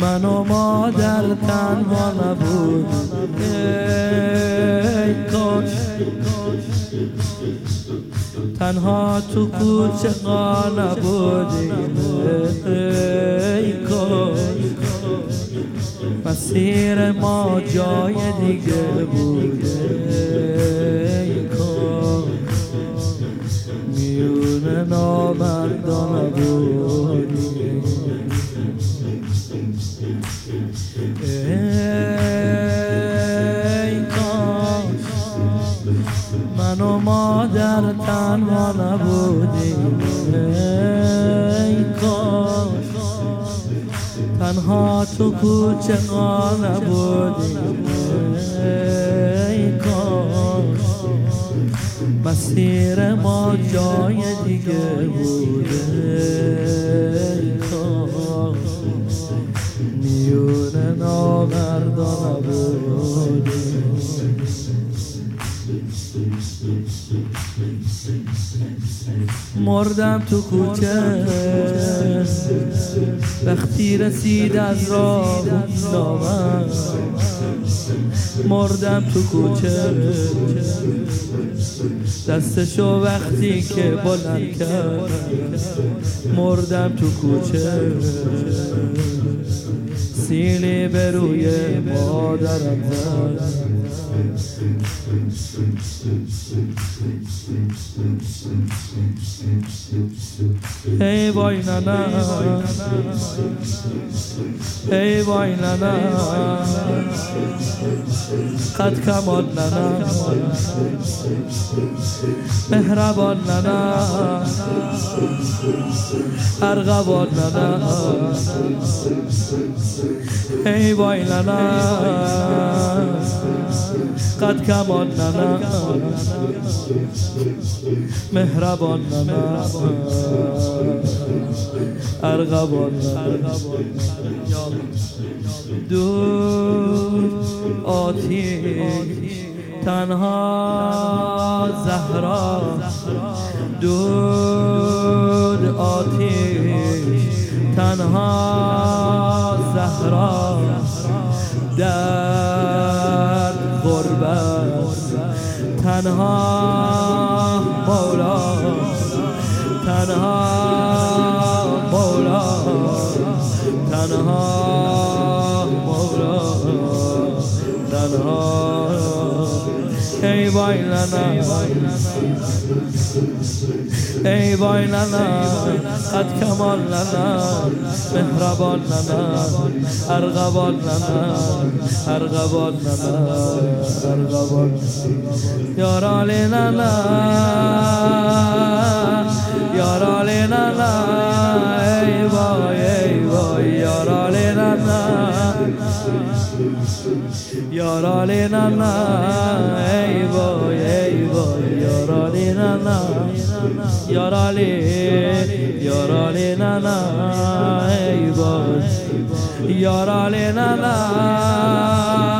من و مادر تنها نبود. ای کاش. تنها تو کوچه قا نبودیم ای کاش. مسیر ما جای دیگه بوده ای کاش. میون نامردان ای کاش. من و مادر تنها نبودیم ای کاش تنها تو کوچه نبودیم ای کاش مسیر ما جای دیگه بوده ای کاش مردم تو کوچه. وقتی رسید از راه نامم مردم تو کوچه. دستشو وقتی که بلند کرد. مردم تو کوچه. سیلی به روی مادرم زد. ای وای نانا ای وای نانا قد کمان نانا مهربان نانا ارغبان نانا ای وای نانا قد کمان نانا مهربان نانا ارغبان دور آتیش تنها زهرا. دور آتیش تنها زهرا. تنها مولا تنها مولا تنها مولا تنها. ای وای لنا ای وای لنا قد کمال لنا مهربان لنا ارغبان لنا ارغبان لنا ارغبان یارال لنا یارال لنا ای وای ای وای یارال لنا یارال لنا ای وای ای وای یارال لنا یارالی یارالی نانا ای وای یارالی نانا